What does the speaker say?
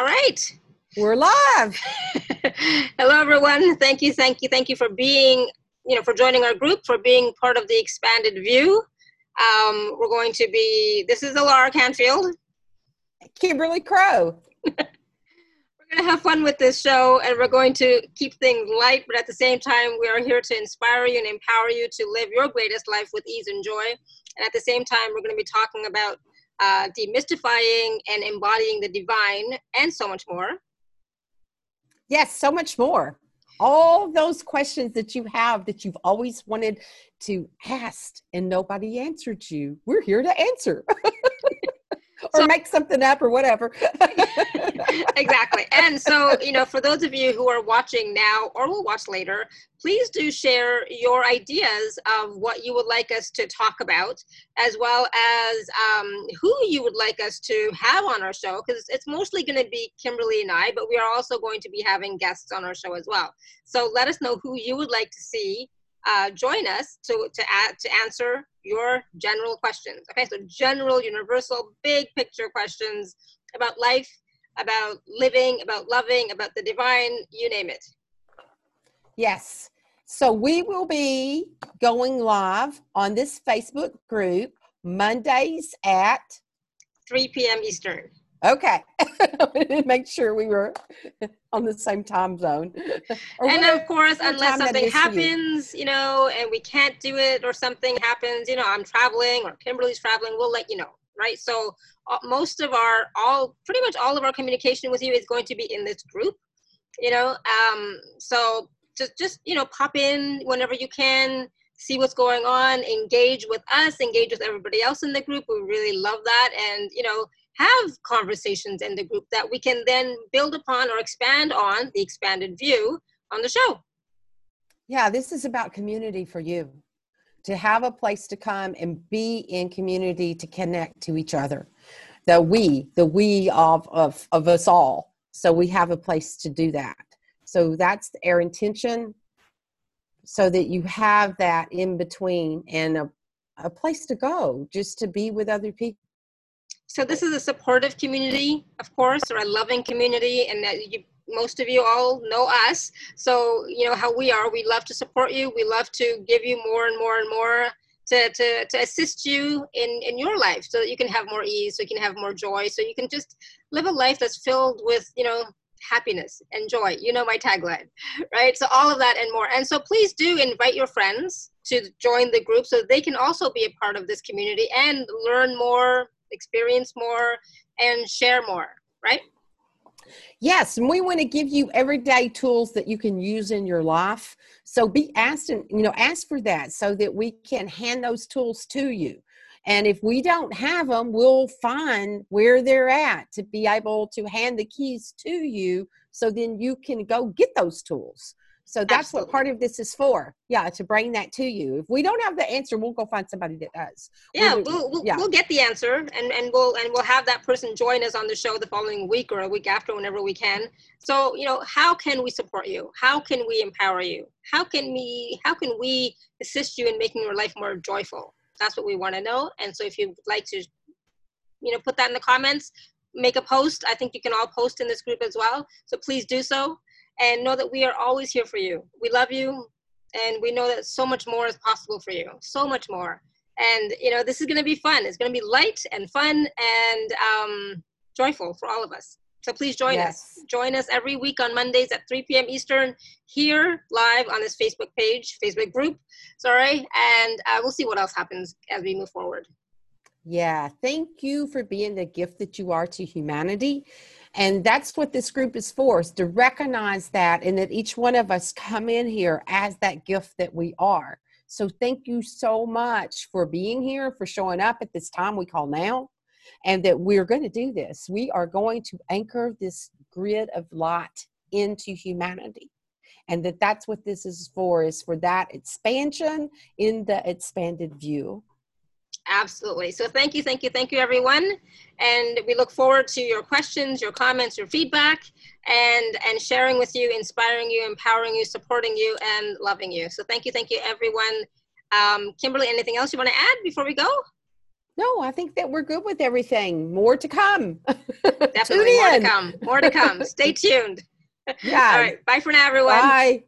All right. We're live. Hello, everyone. Thank you, thank you, thank you for being, you know, for joining our group, for being part of the expanded view. Um, we're going to be, this is Alara Canfield. Kimberly Crowe. we're going to have fun with this show and we're going to keep things light, but at the same time, we are here to inspire you and empower you to live your greatest life with ease and joy. And at the same time, we're going to be talking about uh, demystifying and embodying the divine and so much more. Yes, so much more. All those questions that you have that you've always wanted to ask and nobody answered you, we're here to answer. or so, make something up or whatever. exactly. And so, you know, for those of you who are watching now or will watch later, please do share your ideas of what you would like us to talk about, as well as um, who you would like us to have on our show, because it's mostly going to be Kimberly and I, but we are also going to be having guests on our show as well. So let us know who you would like to see uh, join us to, to, add, to answer your general questions. Okay, so general, universal, big picture questions about life, about living, about loving, about the divine, you name it. Yes. So we will be going live on this Facebook group Mondays at 3 p.m. Eastern. Okay. Make sure we were on the same time zone. and of course, unless something happens, you. know, and we can't do it or something happens, you know, I'm traveling or Kimberly's traveling, we'll let you know, right? So uh, most of our, all, pretty much all of our communication with you is going to be in this group, you know. Um, so just, just, you know, pop in whenever you can, see what's going on, engage with us, engage with everybody else in the group. We really love that. And, you know, have conversations in the group that we can then build upon or expand on the expanded view on the show. Yeah, this is about community for you to have a place to come and be in community to connect to each other. The we, the we of, of, of us all. So we have a place to do that. So that's our intention so that you have that in between and a, a place to go just to be with other people so this is a supportive community, of course, or a loving community, and that you, most of you all know us. So you know how we are. We love to support you. We love to give you more and more and more to, to, to assist you in, in your life so that you can have more ease, so you can have more joy, so you can just live a life that's filled with, you know, happiness and joy. You know my tagline, right? So all of that and more. And so please do invite your friends to join the group so they can also be a part of this community and learn more, experience more, and share more, right? Yes, and we want to give you everyday tools that you can use in your life. So be asked and you know ask for that so that we can hand those tools to you. And if we don't have them, we'll find where they're at to be able to hand the keys to you so then you can go get those tools. So that's Absolutely. what part of this is for. Yeah, to bring that to you. If we don't have the answer, we'll go find somebody that does. Yeah, we'll, we'll, we'll, yeah. we'll get the answer and, and we'll and we'll have that person join us on the show the following week or a week after whenever we can. So, you know, how can we support you? How can we empower you? How can we how can we assist you in making your life more joyful? That's what we want to know. And so if you'd like to, you know, put that in the comments, make a post. I think you can all post in this group as well. So please do so and know that we are always here for you. We love you, and we know that so much more is possible for you. So much more. And you know, this is going to be fun. It's going to be light and fun and um, joyful for all of us. So please join yes. us. Join us every week on Mondays at 3 p.m. Eastern here live on this Facebook page, Facebook group. Sorry, and uh, we'll see what else happens as we move forward. Yeah, thank you for being the gift that you are to humanity. And that's what this group is for, is to recognize that and that each one of us come in here as that gift that we are. So thank you so much for being here, for showing up at this time we call now, and that we're going to do this. We are going to anchor this grid of light into humanity. And that that's what this is for, is for that expansion in the expanded view. Absolutely. So thank you, thank you, thank you, everyone. And we look forward to your questions, your comments, your feedback, and and sharing with you, inspiring you, empowering you, supporting you, and loving you. So thank you, thank you, everyone. Um, Kimberly, anything else you want to add before we go? No, I think that we're good with everything. More to come. Definitely more to come. More to come. Stay tuned. Yeah. All right. Bye for now, everyone. Bye.